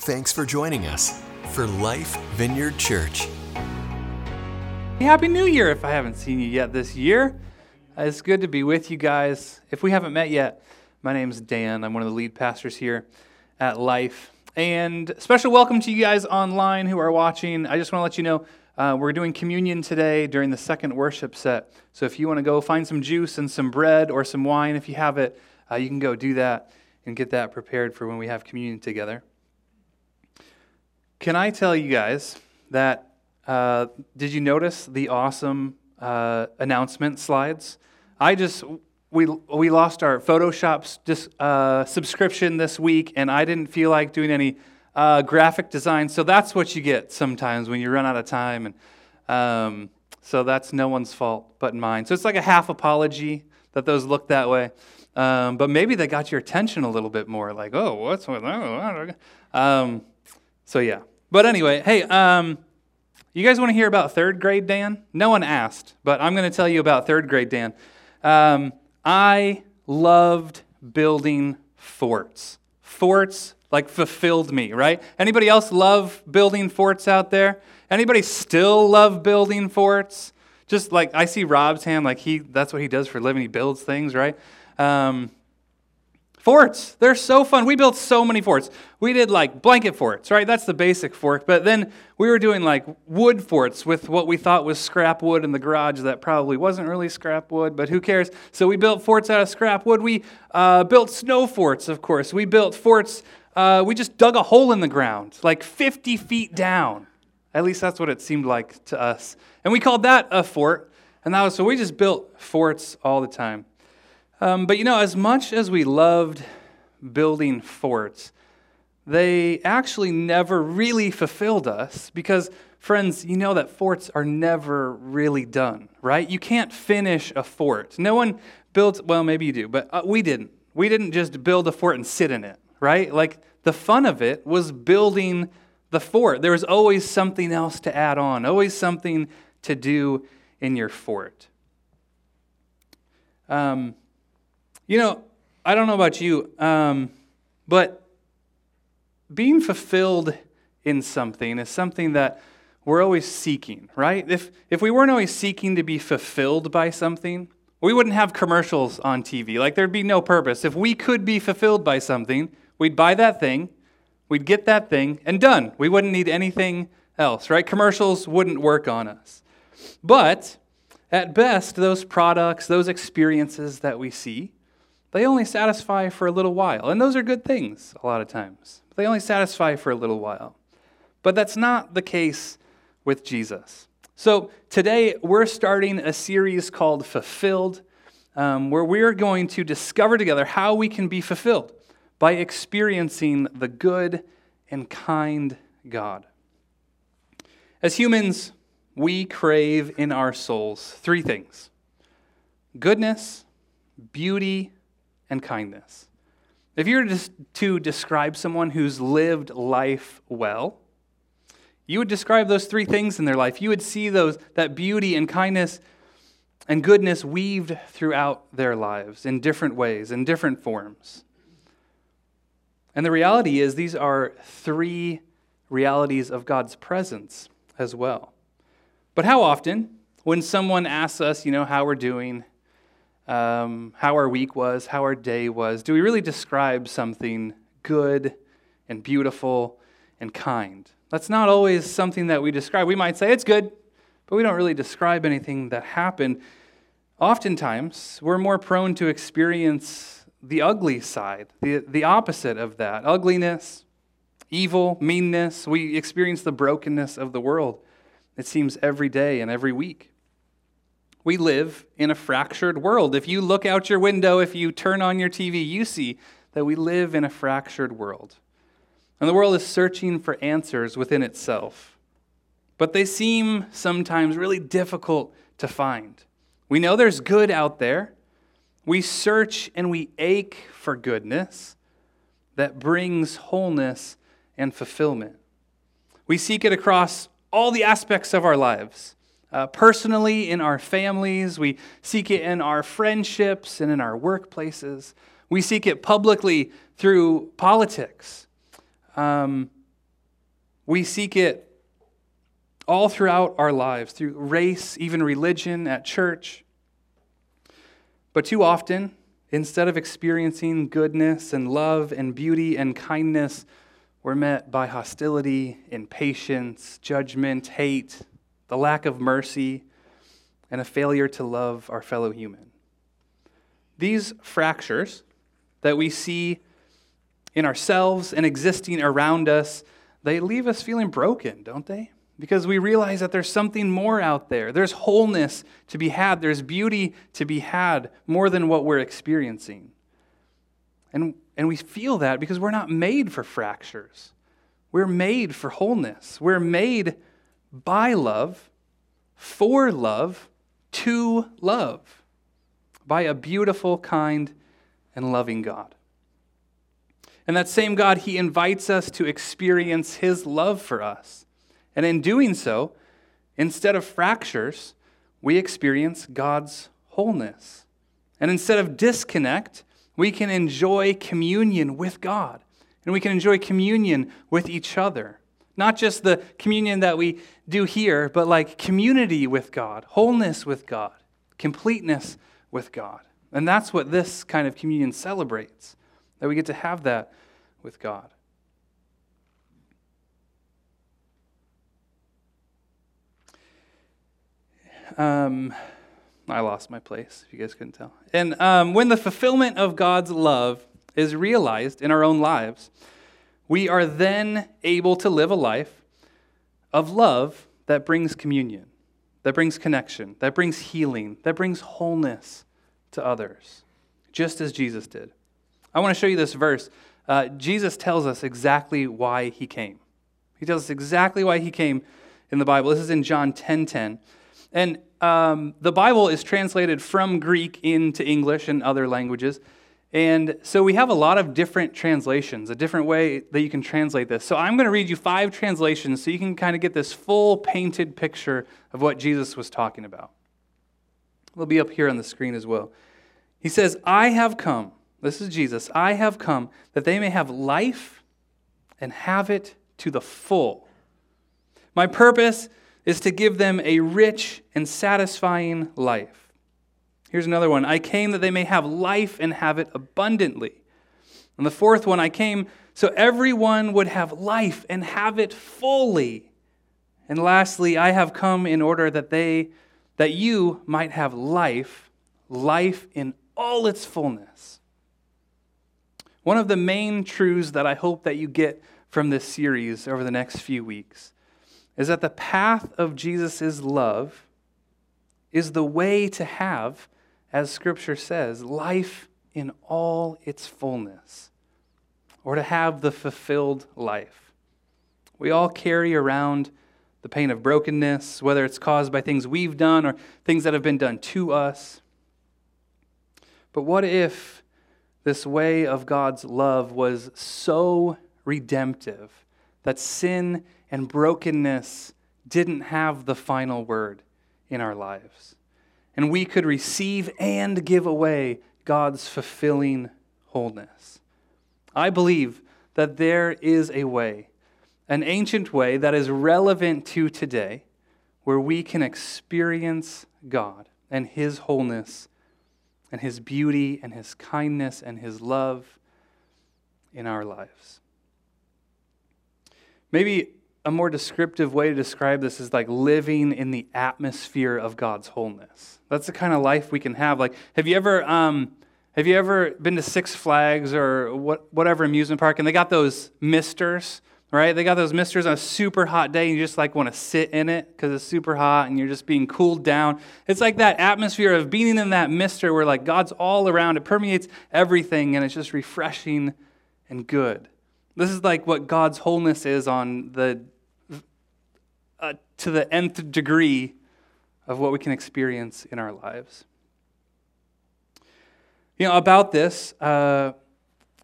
Thanks for joining us for Life Vineyard Church. Happy New Year if I haven't seen you yet this year. Uh, It's good to be with you guys. If we haven't met yet, my name's Dan. I'm one of the lead pastors here at Life. And special welcome to you guys online who are watching. I just want to let you know uh, we're doing communion today during the second worship set. So if you want to go find some juice and some bread or some wine, if you have it, uh, you can go do that and get that prepared for when we have communion together. Can I tell you guys that? Uh, did you notice the awesome uh, announcement slides? I just we we lost our Photoshop dis, uh, subscription this week, and I didn't feel like doing any uh, graphic design. So that's what you get sometimes when you run out of time, and um, so that's no one's fault but mine. So it's like a half apology that those look that way. Um, but maybe they got your attention a little bit more, like, oh, what's with that? Um, so yeah. But anyway, hey, um, you guys want to hear about third grade Dan? No one asked, but I'm going to tell you about third grade Dan. Um, I loved building forts. Forts like fulfilled me, right? Anybody else love building forts out there? Anybody still love building forts? Just like I see Rob's hand, like he that's what he does for a living. He builds things, right? Um, Forts, they're so fun. We built so many forts. We did like blanket forts, right? That's the basic fort. But then we were doing like wood forts with what we thought was scrap wood in the garage that probably wasn't really scrap wood, but who cares? So we built forts out of scrap wood. We uh, built snow forts, of course. We built forts, uh, we just dug a hole in the ground, like 50 feet down. At least that's what it seemed like to us. And we called that a fort. And that was so we just built forts all the time. Um, but you know, as much as we loved building forts, they actually never really fulfilled us because, friends, you know that forts are never really done, right? You can't finish a fort. No one built, well, maybe you do, but uh, we didn't. We didn't just build a fort and sit in it, right? Like the fun of it was building the fort. There was always something else to add on, always something to do in your fort. Um, you know, I don't know about you, um, but being fulfilled in something is something that we're always seeking, right? If, if we weren't always seeking to be fulfilled by something, we wouldn't have commercials on TV. Like, there'd be no purpose. If we could be fulfilled by something, we'd buy that thing, we'd get that thing, and done. We wouldn't need anything else, right? Commercials wouldn't work on us. But at best, those products, those experiences that we see, they only satisfy for a little while. And those are good things a lot of times. They only satisfy for a little while. But that's not the case with Jesus. So today we're starting a series called Fulfilled, um, where we're going to discover together how we can be fulfilled by experiencing the good and kind God. As humans, we crave in our souls three things goodness, beauty, and kindness. If you were to- describe someone who's lived life well, you would describe those three things in their life. You would see those that beauty and kindness and goodness weaved throughout their lives in different ways, in different forms. And the reality is these are three realities of God's presence as well. But how often, when someone asks us, you know, how we're doing, um, how our week was, how our day was, do we really describe something good and beautiful and kind? That's not always something that we describe. We might say it's good, but we don't really describe anything that happened. Oftentimes, we're more prone to experience the ugly side, the, the opposite of that ugliness, evil, meanness. We experience the brokenness of the world, it seems, every day and every week. We live in a fractured world. If you look out your window, if you turn on your TV, you see that we live in a fractured world. And the world is searching for answers within itself. But they seem sometimes really difficult to find. We know there's good out there. We search and we ache for goodness that brings wholeness and fulfillment. We seek it across all the aspects of our lives. Uh, personally, in our families, we seek it in our friendships and in our workplaces. We seek it publicly through politics. Um, We seek it all throughout our lives, through race, even religion, at church. But too often, instead of experiencing goodness and love and beauty and kindness, we're met by hostility, impatience, judgment, hate, the lack of mercy, and a failure to love our fellow human. These fractures that we see in ourselves and existing around us, they leave us feeling broken, don't they? Because we realize that there's something more out there. There's wholeness to be had, there's beauty to be had more than what we're experiencing. And, and we feel that because we're not made for fractures. We're made for wholeness. We're made by love, for love, to love, by a beautiful, kind, and loving God. And that same God, He invites us to experience His love for us. And in doing so, instead of fractures, we experience God's wholeness. And instead of disconnect, we can enjoy communion with God. And we can enjoy communion with each other. Not just the communion that we do here, but like community with God, wholeness with God, completeness with God. And that's what this kind of communion celebrates, that we get to have that with God. Um, I lost my place, if you guys couldn't tell. And um, when the fulfillment of God's love is realized in our own lives, we are then able to live a life of love that brings communion, that brings connection, that brings healing, that brings wholeness to others, just as Jesus did. I want to show you this verse uh, Jesus tells us exactly why he came. He tells us exactly why he came in the Bible. This is in John 10 10. And um, the Bible is translated from Greek into English and other languages. And so we have a lot of different translations, a different way that you can translate this. So I'm going to read you five translations so you can kind of get this full painted picture of what Jesus was talking about. It'll be up here on the screen as well. He says, I have come this is Jesus. I have come that they may have life and have it to the full. My purpose is to give them a rich and satisfying life. Here's another one I came that they may have life and have it abundantly. And the fourth one, I came so everyone would have life and have it fully. And lastly, I have come in order that they that you might have life, life in all its fullness. One of the main truths that I hope that you get from this series over the next few weeks is that the path of Jesus' love is the way to have, as Scripture says, life in all its fullness, or to have the fulfilled life. We all carry around the pain of brokenness, whether it's caused by things we've done or things that have been done to us. But what if this way of God's love was so redemptive that sin and brokenness didn't have the final word in our lives. And we could receive and give away God's fulfilling wholeness. I believe that there is a way, an ancient way that is relevant to today, where we can experience God and His wholeness and His beauty and His kindness and His love in our lives. Maybe a more descriptive way to describe this is like living in the atmosphere of God's wholeness. That's the kind of life we can have. Like, have you ever, um, have you ever been to Six Flags or what, whatever amusement park, and they got those misters right? They got those misters on a super hot day, and you just like want to sit in it because it's super hot and you're just being cooled down. It's like that atmosphere of being in that mister where like God's all around, it permeates everything, and it's just refreshing and good. This is like what God's wholeness is on the uh, to the nth degree of what we can experience in our lives. You know, about this, uh,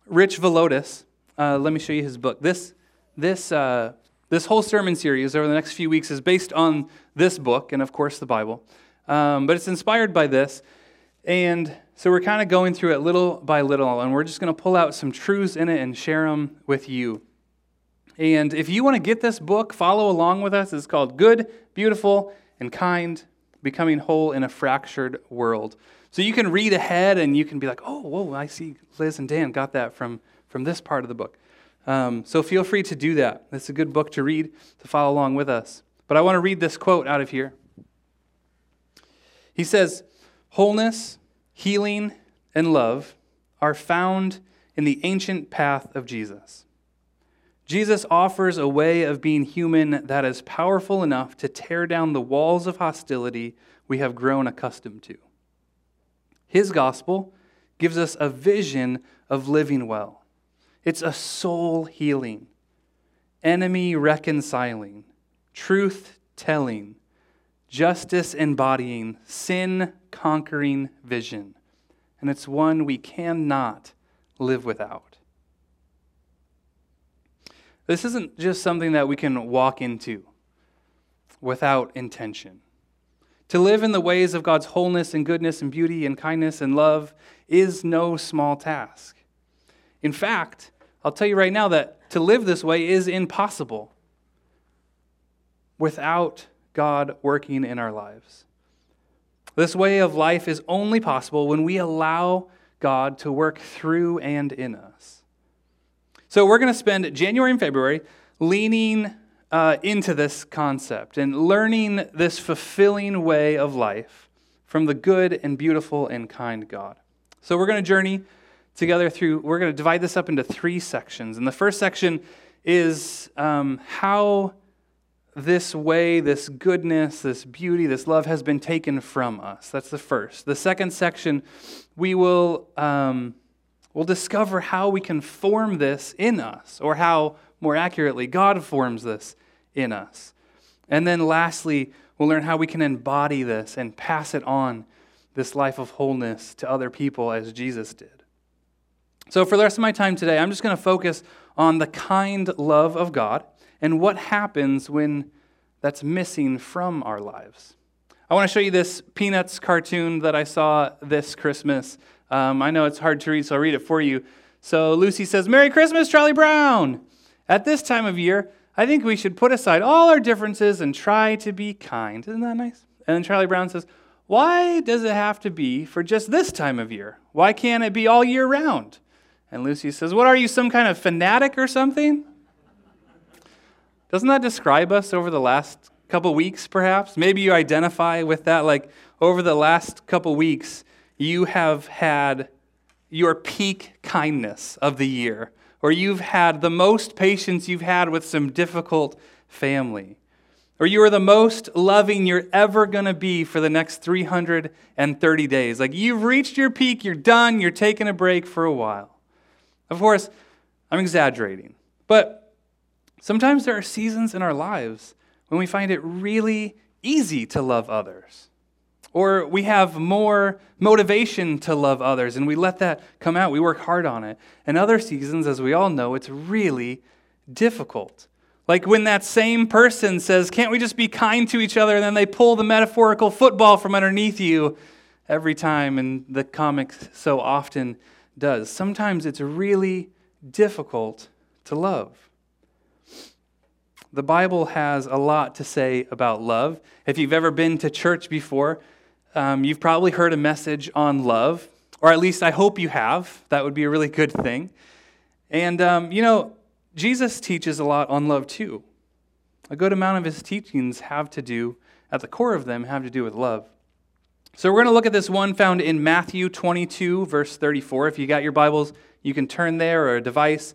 Rich Villodas, uh, let me show you his book. This this, uh, this whole sermon series over the next few weeks is based on this book and, of course, the Bible. Um, but it's inspired by this. And so we're kind of going through it little by little, and we're just going to pull out some truths in it and share them with you. And if you want to get this book, follow along with us. It's called Good, Beautiful, and Kind Becoming Whole in a Fractured World. So you can read ahead and you can be like, oh, whoa, I see Liz and Dan got that from, from this part of the book. Um, so feel free to do that. It's a good book to read, to follow along with us. But I want to read this quote out of here. He says, Wholeness, healing, and love are found in the ancient path of Jesus. Jesus offers a way of being human that is powerful enough to tear down the walls of hostility we have grown accustomed to. His gospel gives us a vision of living well. It's a soul healing, enemy reconciling, truth telling, justice embodying, sin conquering vision. And it's one we cannot live without. This isn't just something that we can walk into without intention. To live in the ways of God's wholeness and goodness and beauty and kindness and love is no small task. In fact, I'll tell you right now that to live this way is impossible without God working in our lives. This way of life is only possible when we allow God to work through and in us. So we're going to spend January and February leaning uh, into this concept and learning this fulfilling way of life from the good and beautiful and kind God. So we're going to journey together through, we're going to divide this up into three sections. And the first section is um, how this way, this goodness, this beauty, this love has been taken from us. That's the first. The second section, we will. Um, we'll discover how we can form this in us, or how, more accurately, God forms this in us. And then lastly, we'll learn how we can embody this and pass it on, this life of wholeness, to other people as Jesus did. So, for the rest of my time today, I'm just going to focus on the kind love of God and what happens when that's missing from our lives. I want to show you this Peanuts cartoon that I saw this Christmas. Um, I know it's hard to read, so I'll read it for you. So Lucy says, Merry Christmas, Charlie Brown! At this time of year, I think we should put aside all our differences and try to be kind. Isn't that nice? And then Charlie Brown says, Why does it have to be for just this time of year? Why can't it be all year round? And Lucy says, What are you, some kind of fanatic or something? Doesn't that describe us over the last couple weeks, perhaps? Maybe you identify with that. Like over the last couple weeks, you have had your peak kindness of the year, or you've had the most patience you've had with some difficult family, or you are the most loving you're ever going to be for the next 330 days. Like you've reached your peak, you're done, you're taking a break for a while. Of course, I'm exaggerating, but sometimes there are seasons in our lives when we find it really easy to love others. Or we have more motivation to love others and we let that come out. We work hard on it. And other seasons, as we all know, it's really difficult. Like when that same person says, Can't we just be kind to each other? And then they pull the metaphorical football from underneath you every time, and the comic so often does. Sometimes it's really difficult to love. The Bible has a lot to say about love. If you've ever been to church before, um, you've probably heard a message on love, or at least I hope you have. That would be a really good thing. And, um, you know, Jesus teaches a lot on love too. A good amount of his teachings have to do, at the core of them, have to do with love. So we're going to look at this one found in Matthew 22, verse 34. If you got your Bibles, you can turn there or a device.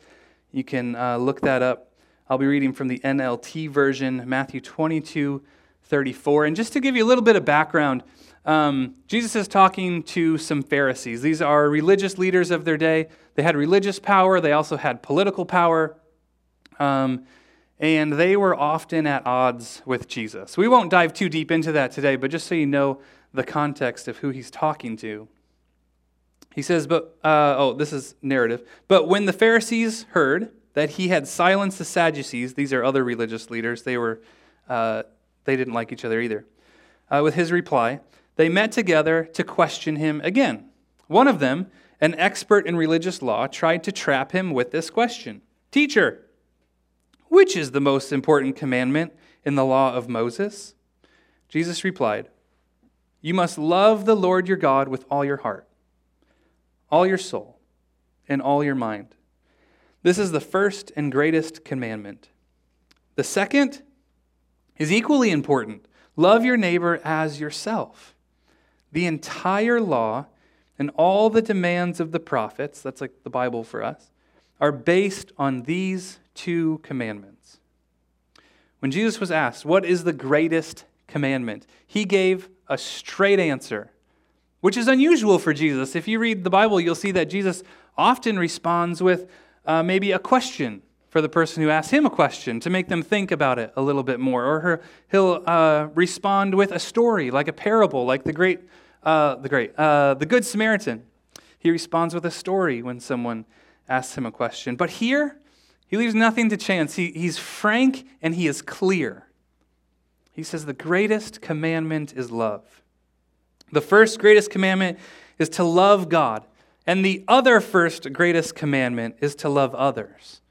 You can uh, look that up. I'll be reading from the NLT version, Matthew 22, 34. And just to give you a little bit of background, um, Jesus is talking to some Pharisees. These are religious leaders of their day. They had religious power, they also had political power. Um, and they were often at odds with Jesus. We won't dive too deep into that today, but just so you know the context of who he's talking to. He says, but, uh, oh, this is narrative. But when the Pharisees heard that he had silenced the Sadducees. These are other religious leaders. They, were, uh, they didn't like each other either. Uh, with his reply, they met together to question him again. One of them, an expert in religious law, tried to trap him with this question Teacher, Which is the most important commandment in the law of Moses? Jesus replied, You must love the Lord your God with all your heart, all your soul, and all your mind. This is the first and greatest commandment. The second is equally important love your neighbor as yourself. The entire law and all the demands of the prophets, that's like the Bible for us, are based on these two commandments. When Jesus was asked, What is the greatest commandment? he gave a straight answer, which is unusual for Jesus. If you read the Bible, you'll see that Jesus often responds with uh, maybe a question for the person who asks him a question to make them think about it a little bit more. Or her, he'll uh, respond with a story, like a parable, like the great, uh, the great, uh, the Good Samaritan. He responds with a story when someone asks him a question. But here, he leaves nothing to chance. He, he's frank and he is clear. He says, The greatest commandment is love. The first greatest commandment is to love God. And the other first greatest commandment is to love others.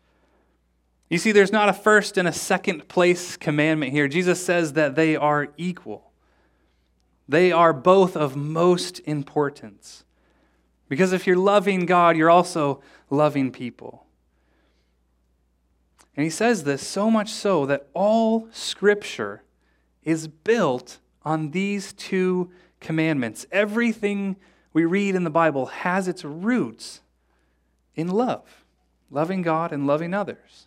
You see, there's not a first and a second place commandment here. Jesus says that they are equal, they are both of most importance. Because if you're loving God, you're also loving people. And he says this so much so that all Scripture is built on these two commandments. Everything we read in the Bible has its roots in love, loving God and loving others.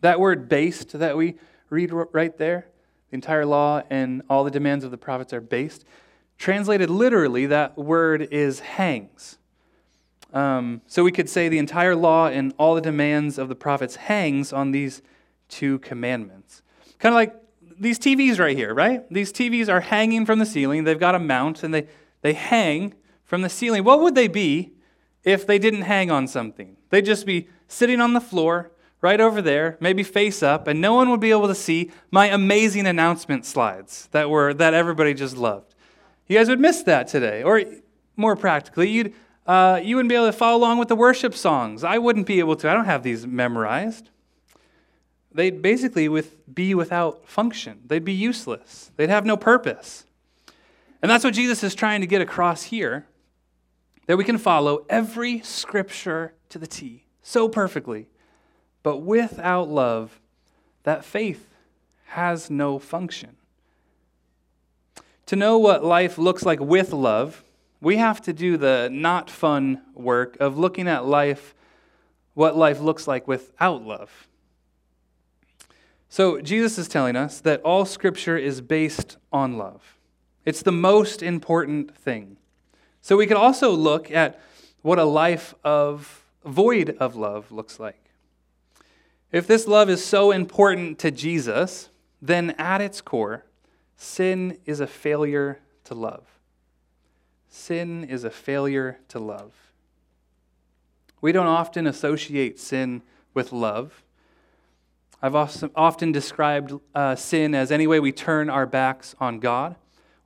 That word based that we read right there, the entire law and all the demands of the prophets are based. Translated literally, that word is hangs. Um, so we could say the entire law and all the demands of the prophets hangs on these two commandments. Kind of like these TVs right here, right? These TVs are hanging from the ceiling. They've got a mount and they, they hang from the ceiling. What would they be if they didn't hang on something? They'd just be sitting on the floor right over there, maybe face up, and no one would be able to see my amazing announcement slides that were that everybody just loved. You guys would miss that today. Or more practically, you'd uh, you wouldn't be able to follow along with the worship songs. I wouldn't be able to. I don't have these memorized. They'd basically with, be without function. They'd be useless. They'd have no purpose. And that's what Jesus is trying to get across here that we can follow every scripture to the T so perfectly. But without love, that faith has no function. To know what life looks like with love, we have to do the not fun work of looking at life, what life looks like without love. So, Jesus is telling us that all Scripture is based on love. It's the most important thing. So, we could also look at what a life of void of love looks like. If this love is so important to Jesus, then at its core, sin is a failure to love. Sin is a failure to love. We don't often associate sin with love. I've often described uh, sin as any way we turn our backs on God.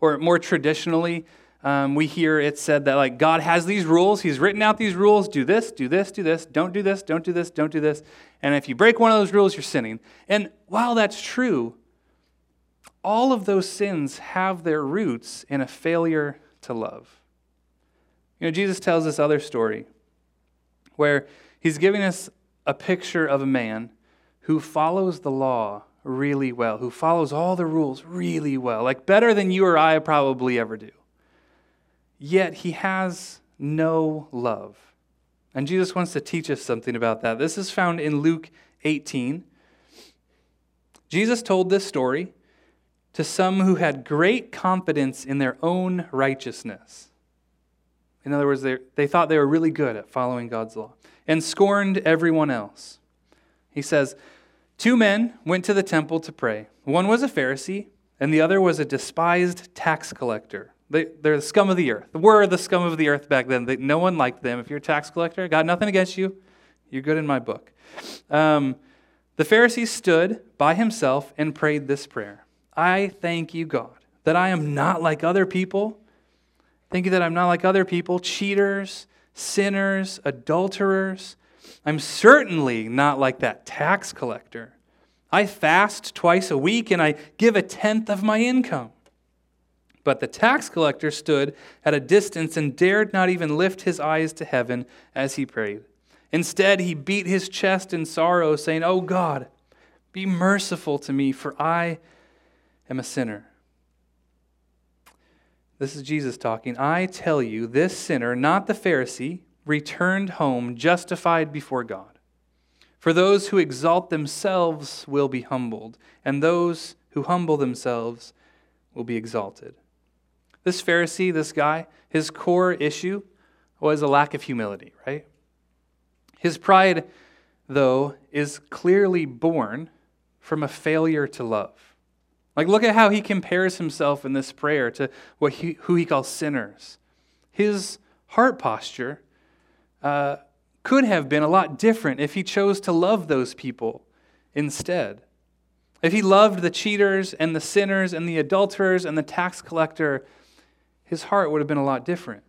Or more traditionally, um, we hear it said that like God has these rules. He's written out these rules. Do this, do this, do this. Don't do this, don't do this, don't do this. And if you break one of those rules, you're sinning. And while that's true, all of those sins have their roots in a failure to love. You know, Jesus tells this other story where he's giving us a picture of a man who follows the law really well, who follows all the rules really well, like better than you or I probably ever do. Yet he has no love. And Jesus wants to teach us something about that. This is found in Luke 18. Jesus told this story to some who had great confidence in their own righteousness. In other words, they, they thought they were really good at following God's law and scorned everyone else. He says, Two men went to the temple to pray. One was a Pharisee, and the other was a despised tax collector. They, are the scum of the earth. Were the scum of the earth back then. They, no one liked them. If you're a tax collector, got nothing against you. You're good in my book. Um, the Pharisee stood by himself and prayed this prayer I thank you, God, that I am not like other people Thank you that I'm not like other people, cheaters, sinners, adulterers, I'm certainly not like that tax collector. I fast twice a week and I give a tenth of my income. But the tax collector stood at a distance and dared not even lift his eyes to heaven as he prayed. Instead, he beat his chest in sorrow, saying, Oh God, be merciful to me, for I am a sinner. This is Jesus talking. I tell you, this sinner, not the Pharisee, returned home justified before God. For those who exalt themselves will be humbled, and those who humble themselves will be exalted. This Pharisee, this guy, his core issue was a lack of humility, right? His pride, though, is clearly born from a failure to love. Like, look at how he compares himself in this prayer to what he, who he calls sinners. His heart posture uh, could have been a lot different if he chose to love those people instead. If he loved the cheaters and the sinners and the adulterers and the tax collector his heart would have been a lot different.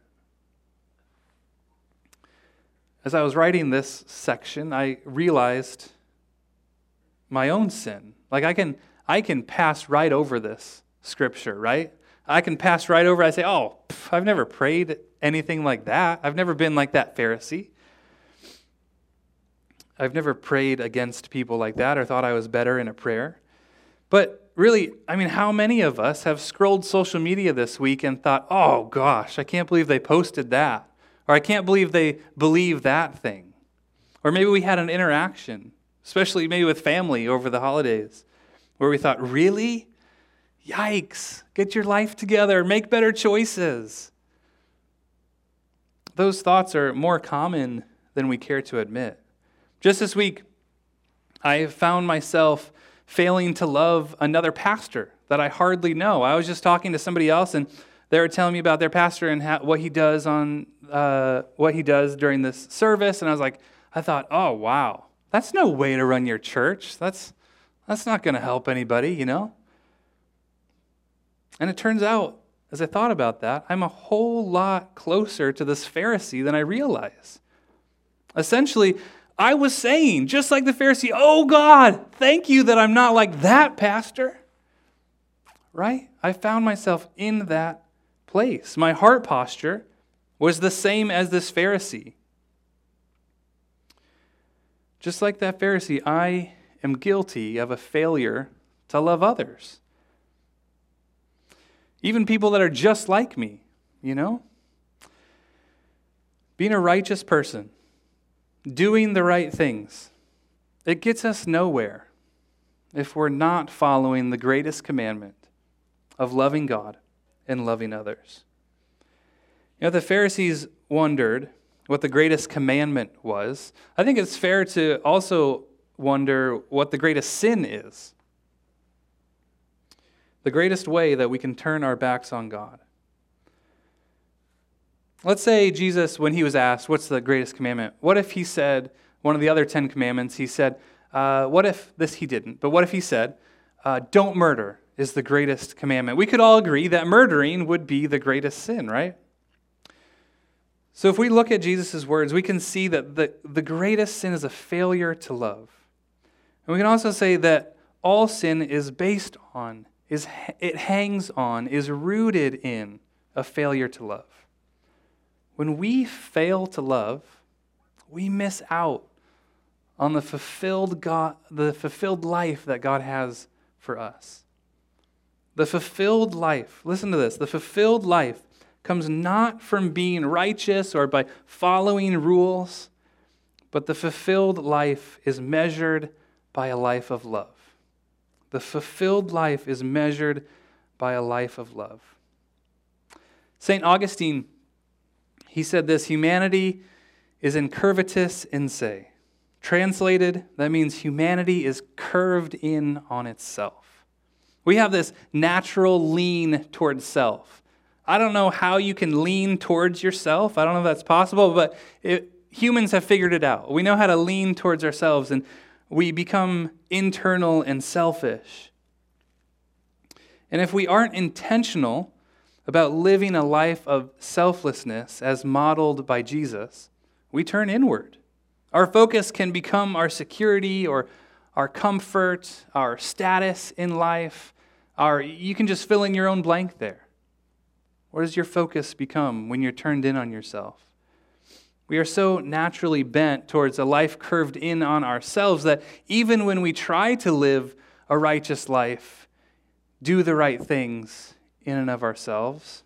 As I was writing this section, I realized my own sin. Like I can I can pass right over this scripture, right? I can pass right over. I say, "Oh, pff, I've never prayed anything like that. I've never been like that Pharisee. I've never prayed against people like that or thought I was better in a prayer." But really, I mean, how many of us have scrolled social media this week and thought, oh gosh, I can't believe they posted that? Or I can't believe they believe that thing? Or maybe we had an interaction, especially maybe with family over the holidays, where we thought, really? Yikes, get your life together, make better choices. Those thoughts are more common than we care to admit. Just this week, I found myself failing to love another pastor that I hardly know. I was just talking to somebody else, and they were telling me about their pastor and how, what he does on uh, what he does during this service, and I was like, I thought, oh wow, that's no way to run your church. That's that's not going to help anybody, you know. And it turns out, as I thought about that, I'm a whole lot closer to this Pharisee than I realize. Essentially, I was saying, just like the Pharisee, oh God, thank you that I'm not like that, Pastor. Right? I found myself in that place. My heart posture was the same as this Pharisee. Just like that Pharisee, I am guilty of a failure to love others. Even people that are just like me, you know? Being a righteous person doing the right things. It gets us nowhere if we're not following the greatest commandment of loving God and loving others. You know, the Pharisees wondered what the greatest commandment was. I think it's fair to also wonder what the greatest sin is. The greatest way that we can turn our backs on God. Let's say Jesus, when he was asked, What's the greatest commandment? What if he said, one of the other Ten Commandments, he said, uh, What if, this he didn't, but what if he said, uh, Don't murder is the greatest commandment? We could all agree that murdering would be the greatest sin, right? So if we look at Jesus' words, we can see that the, the greatest sin is a failure to love. And we can also say that all sin is based on, is, it hangs on, is rooted in a failure to love. When we fail to love, we miss out on the fulfilled, God, the fulfilled life that God has for us. The fulfilled life, listen to this, the fulfilled life comes not from being righteous or by following rules, but the fulfilled life is measured by a life of love. The fulfilled life is measured by a life of love. St. Augustine he said this humanity is incurvatus in se. Translated, that means humanity is curved in on itself. We have this natural lean towards self. I don't know how you can lean towards yourself. I don't know if that's possible, but it, humans have figured it out. We know how to lean towards ourselves, and we become internal and selfish. And if we aren't intentional about living a life of selflessness as modeled by Jesus, we turn inward. Our focus can become our security or our comfort, our status in life. Our, you can just fill in your own blank there. What does your focus become when you're turned in on yourself? We are so naturally bent towards a life curved in on ourselves that even when we try to live a righteous life, do the right things in and of ourselves,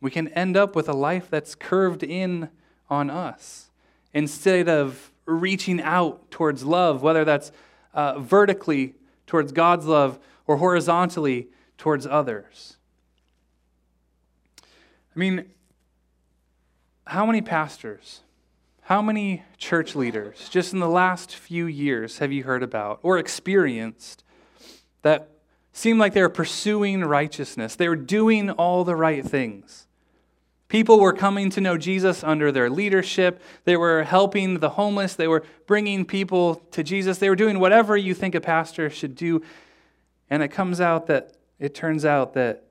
we can end up with a life that's curved in on us instead of reaching out towards love, whether that's uh, vertically towards God's love or horizontally towards others. I mean, how many pastors, how many church leaders, just in the last few years, have you heard about or experienced that seemed like they were pursuing righteousness? They were doing all the right things. People were coming to know Jesus under their leadership. They were helping the homeless. They were bringing people to Jesus. They were doing whatever you think a pastor should do. And it comes out that, it turns out that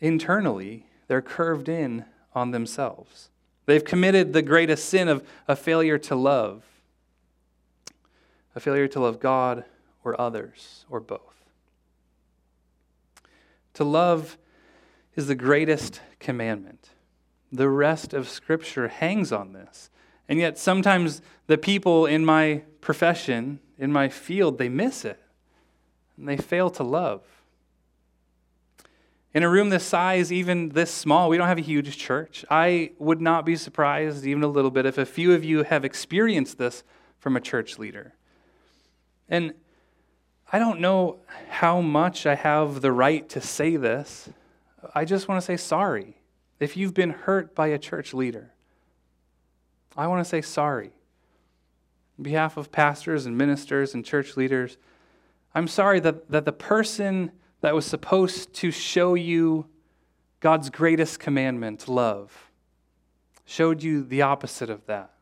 internally, they're curved in on themselves. They've committed the greatest sin of a failure to love, a failure to love God or others or both. To love is the greatest commandment. The rest of Scripture hangs on this. And yet, sometimes the people in my profession, in my field, they miss it and they fail to love. In a room this size, even this small, we don't have a huge church. I would not be surprised, even a little bit, if a few of you have experienced this from a church leader. And I don't know how much I have the right to say this. I just want to say sorry. If you've been hurt by a church leader, I want to say sorry. On behalf of pastors and ministers and church leaders, I'm sorry that, that the person that was supposed to show you God's greatest commandment, love, showed you the opposite of that.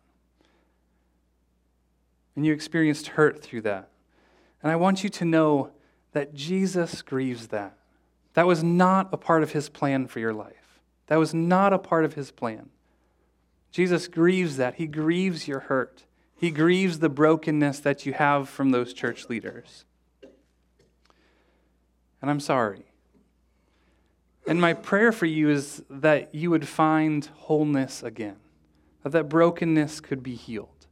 And you experienced hurt through that. And I want you to know that Jesus grieves that. That was not a part of his plan for your life. That was not a part of his plan. Jesus grieves that. He grieves your hurt. He grieves the brokenness that you have from those church leaders and I'm sorry. And my prayer for you is that you would find wholeness again, that that brokenness could be healed.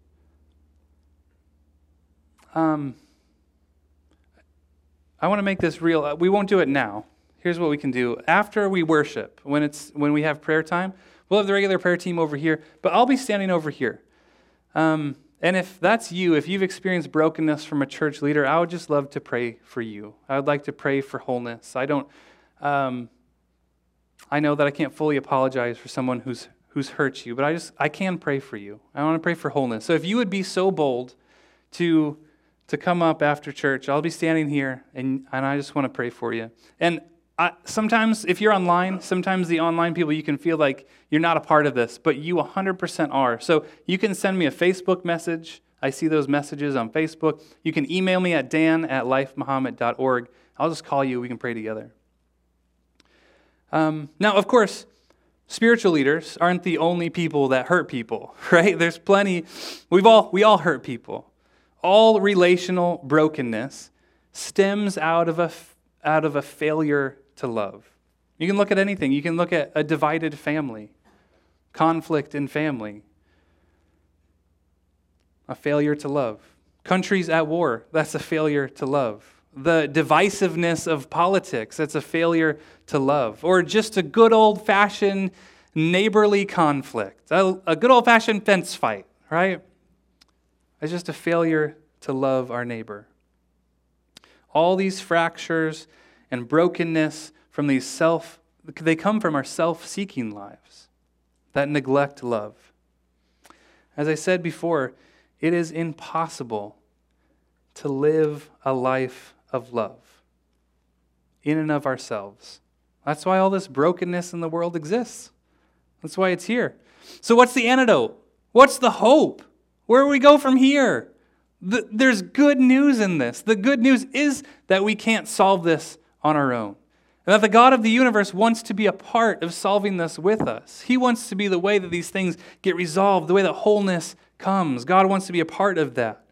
Um, I want to make this real. We won't do it now. Here's what we can do. After we worship, when, it's, when we have prayer time, we'll have the regular prayer team over here, but I'll be standing over here. Um, and if that's you, if you've experienced brokenness from a church leader, I would just love to pray for you. I would like to pray for wholeness. I don't, um, I know that I can't fully apologize for someone who's who's hurt you, but I just I can pray for you. I want to pray for wholeness. So if you would be so bold to to come up after church, I'll be standing here, and and I just want to pray for you. And I, sometimes, if you're online, sometimes the online people, you can feel like you're not a part of this, but you 100% are. So you can send me a Facebook message. I see those messages on Facebook. You can email me at dan at lifemuhammad.org. I'll just call you. We can pray together. Um, now, of course, spiritual leaders aren't the only people that hurt people, right? There's plenty. We've all, we all hurt people. All relational brokenness stems out of a, out of a failure to love. You can look at anything. You can look at a divided family, conflict in family, a failure to love. Countries at war, that's a failure to love. The divisiveness of politics, that's a failure to love. Or just a good old fashioned neighborly conflict, a, a good old fashioned fence fight, right? It's just a failure to love our neighbor. All these fractures and brokenness from these self, they come from our self seeking lives that neglect love. As I said before, it is impossible to live a life of love in and of ourselves. That's why all this brokenness in the world exists. That's why it's here. So, what's the antidote? What's the hope? Where do we go from here? The, there's good news in this. The good news is that we can't solve this on our own. And that the God of the universe wants to be a part of solving this with us. He wants to be the way that these things get resolved, the way that wholeness comes. God wants to be a part of that.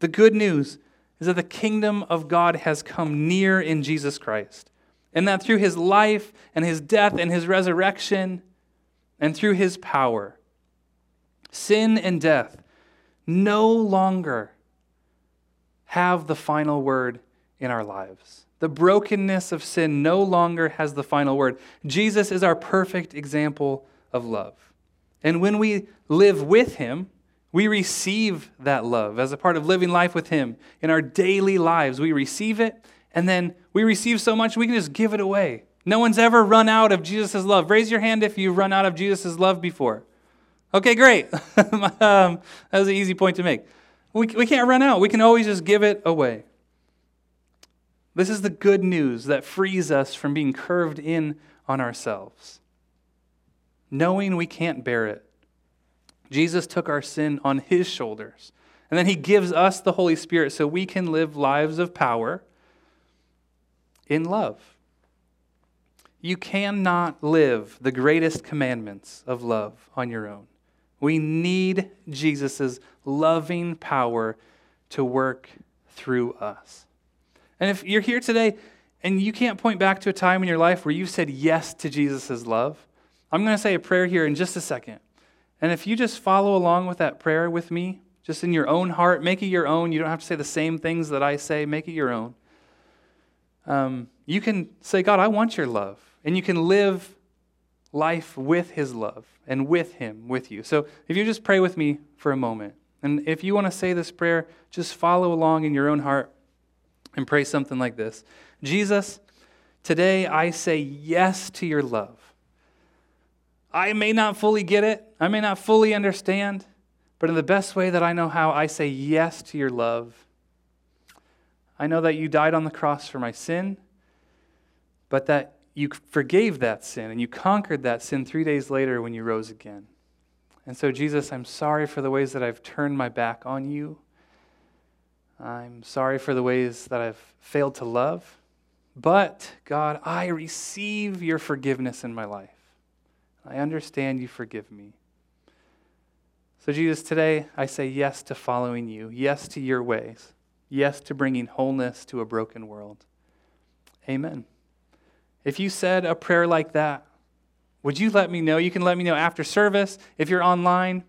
The good news is that the kingdom of God has come near in Jesus Christ, and that through his life and his death and his resurrection, and through his power, sin and death no longer have the final word in our lives. The brokenness of sin no longer has the final word. Jesus is our perfect example of love. And when we live with him, we receive that love as a part of living life with him. In our daily lives, we receive it, and then we receive so much we can just give it away. No one's ever run out of Jesus' love. Raise your hand if you've run out of Jesus' love before. Okay, great. um, that was an easy point to make. We, we can't run out, we can always just give it away. This is the good news that frees us from being curved in on ourselves, knowing we can't bear it. Jesus took our sin on his shoulders, and then he gives us the Holy Spirit so we can live lives of power in love. You cannot live the greatest commandments of love on your own. We need Jesus' loving power to work through us. And if you're here today and you can't point back to a time in your life where you said yes to Jesus' love, I'm going to say a prayer here in just a second. And if you just follow along with that prayer with me, just in your own heart, make it your own. You don't have to say the same things that I say, make it your own. Um, you can say, God, I want your love. And you can live life with his love and with him with you. So if you just pray with me for a moment, and if you want to say this prayer, just follow along in your own heart and pray something like this Jesus, today I say yes to your love. I may not fully get it, I may not fully understand, but in the best way that I know how, I say yes to your love. I know that you died on the cross for my sin, but that you forgave that sin and you conquered that sin three days later when you rose again. And so, Jesus, I'm sorry for the ways that I've turned my back on you. I'm sorry for the ways that I've failed to love. But, God, I receive your forgiveness in my life. I understand you forgive me. So, Jesus, today I say yes to following you, yes to your ways, yes to bringing wholeness to a broken world. Amen. If you said a prayer like that, would you let me know? You can let me know after service. If you're online,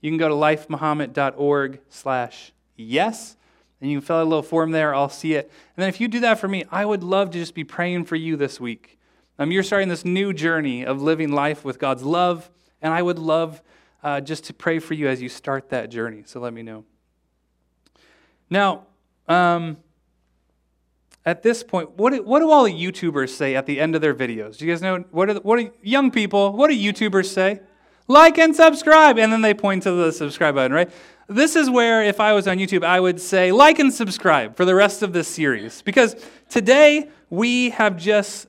you can go to lifemahomet.org slash yes, and you can fill out a little form there. I'll see it. And then if you do that for me, I would love to just be praying for you this week. Um, you're starting this new journey of living life with God's love, and I would love uh, just to pray for you as you start that journey. So let me know. Now, um, at this point, what do, what do all the YouTubers say at the end of their videos? Do you guys know what are what do young people? What do YouTubers say? Like and subscribe, and then they point to the subscribe button, right? This is where, if I was on YouTube, I would say like and subscribe for the rest of this series because today we have just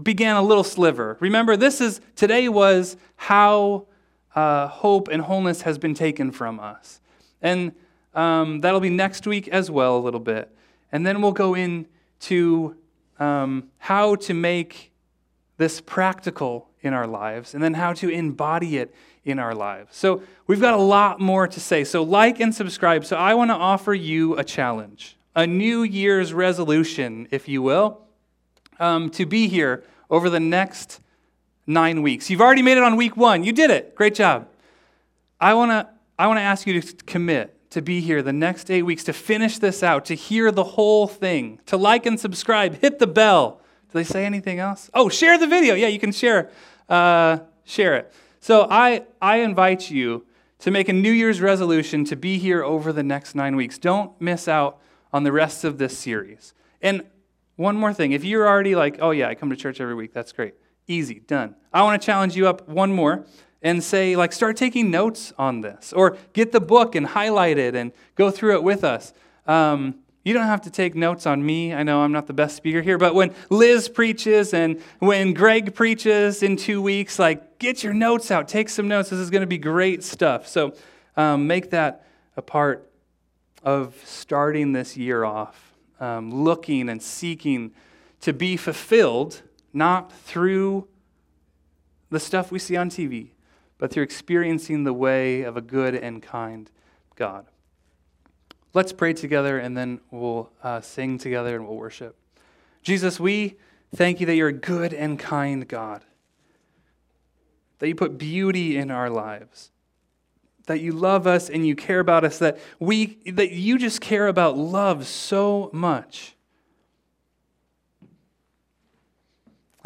began a little sliver. Remember, this is today was how uh, hope and wholeness has been taken from us, and um, that'll be next week as well, a little bit. And then we'll go into um, how to make this practical in our lives and then how to embody it in our lives. So we've got a lot more to say. So, like and subscribe. So, I want to offer you a challenge, a New Year's resolution, if you will, um, to be here over the next nine weeks. You've already made it on week one. You did it. Great job. I want to I want to ask you to commit to be here the next eight weeks to finish this out, to hear the whole thing, to like and subscribe, hit the bell. Do they say anything else? Oh, share the video. Yeah, you can share, uh, share it. So I, I invite you to make a New Year's resolution to be here over the next nine weeks. Don't miss out on the rest of this series. And one more thing if you're already like, oh, yeah, I come to church every week, that's great. Easy, done. I want to challenge you up one more and say, like, start taking notes on this, or get the book and highlight it and go through it with us. Um, you don't have to take notes on me. I know I'm not the best speaker here, but when Liz preaches and when Greg preaches in two weeks, like, get your notes out, take some notes. This is going to be great stuff. So um, make that a part of starting this year off, um, looking and seeking to be fulfilled, not through the stuff we see on TV, but through experiencing the way of a good and kind God. Let's pray together and then we'll uh, sing together and we'll worship. Jesus, we thank you that you're a good and kind God, that you put beauty in our lives, that you love us and you care about us, that, we, that you just care about love so much.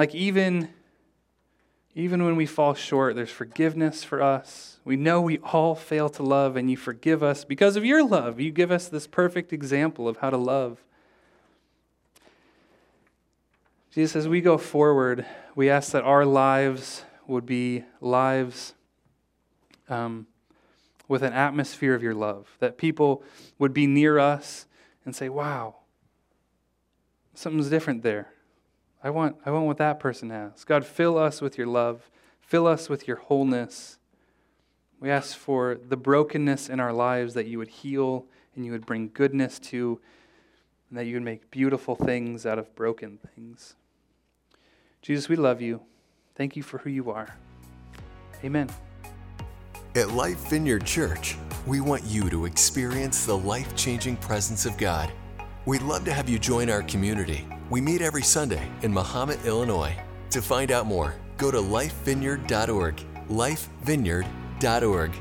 Like, even even when we fall short, there's forgiveness for us. We know we all fail to love, and you forgive us because of your love. You give us this perfect example of how to love. Jesus, as we go forward, we ask that our lives would be lives um, with an atmosphere of your love, that people would be near us and say, wow, something's different there. I want, I want what that person has. God, fill us with your love. Fill us with your wholeness. We ask for the brokenness in our lives that you would heal and you would bring goodness to, and that you would make beautiful things out of broken things. Jesus, we love you. Thank you for who you are. Amen. At Life Vineyard Church, we want you to experience the life changing presence of God. We'd love to have you join our community we meet every Sunday in Mahomet, Illinois. To find out more, go to lifevineyard.org. Lifevineyard.org.